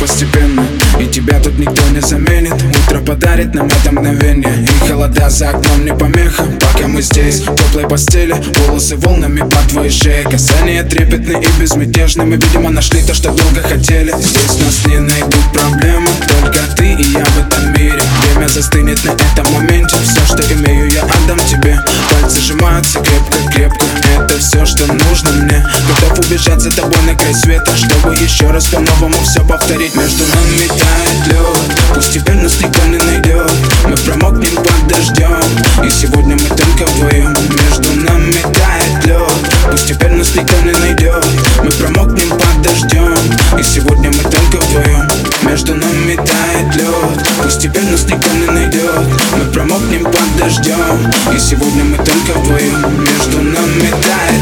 Постепенно И тебя тут никто не заменит. Утро подарит нам это мгновение И холода за окном не помеха. Пока мы здесь, в теплой постели Волосы волнами по твоей шее. Касания трепетные и безмятежные Мы, видимо, нашли то, что долго хотели. Здесь нас не найдут проблемы Только ты и я в этом мире. Время застынет на этом моменте Все, что имею, я отдам тебе. Пальцы сжимаются крепко-крепко Это все, что нужно мне. Готов убежать за тобой на край света еще раз по-новому все повторить. Между нами тает лед Пусть теперь нас никто не найдет Мы промокнем под дождем И сегодня мы только вдвоем Между нами тает лед Пусть теперь нас никто не найдет Мы промокнем под дождем И сегодня мы только вдвоем Между нами тает лед Пусть теперь нас никто не найдет Мы промокнем под дождем И сегодня мы только вдвоем Между нами тает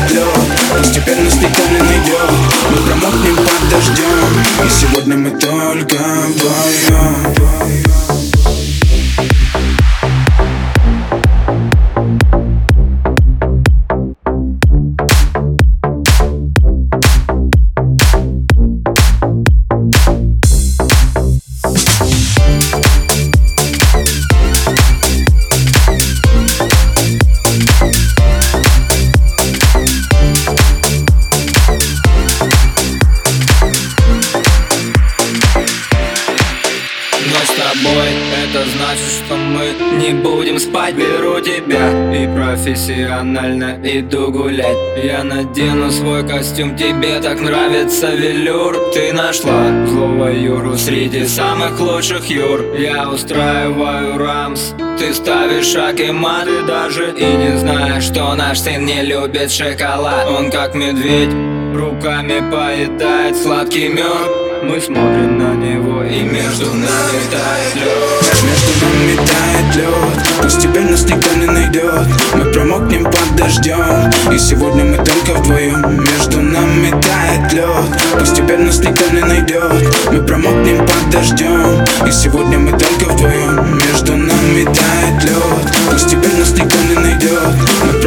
теперь нас никто не найдет Мы промокнем под дождем. И сегодня мы только вдвоем значит, что мы не будем спать. Беру тебя и профессионально иду гулять. Я надену свой костюм, тебе так нравится велюр. Ты нашла злого Юру среди самых лучших Юр. Я устраиваю рамс, ты ставишь шаг и мат. Ты даже и не знаешь, что наш сын не любит шоколад. Он как медведь, руками поедает сладкий мед мы смотрим на него и между нами тает лед. Между нами тает лед Пусть теперь нас никто не найдет. Мы промокнем под дождем И сегодня мы только вдвоем. Между нами тает лед Пусть теперь нас никто не найдет. Мы промокнем под дождем И сегодня мы только вдвоем. Между нами тает лед Пусть теперь нас никто не найдет. Мы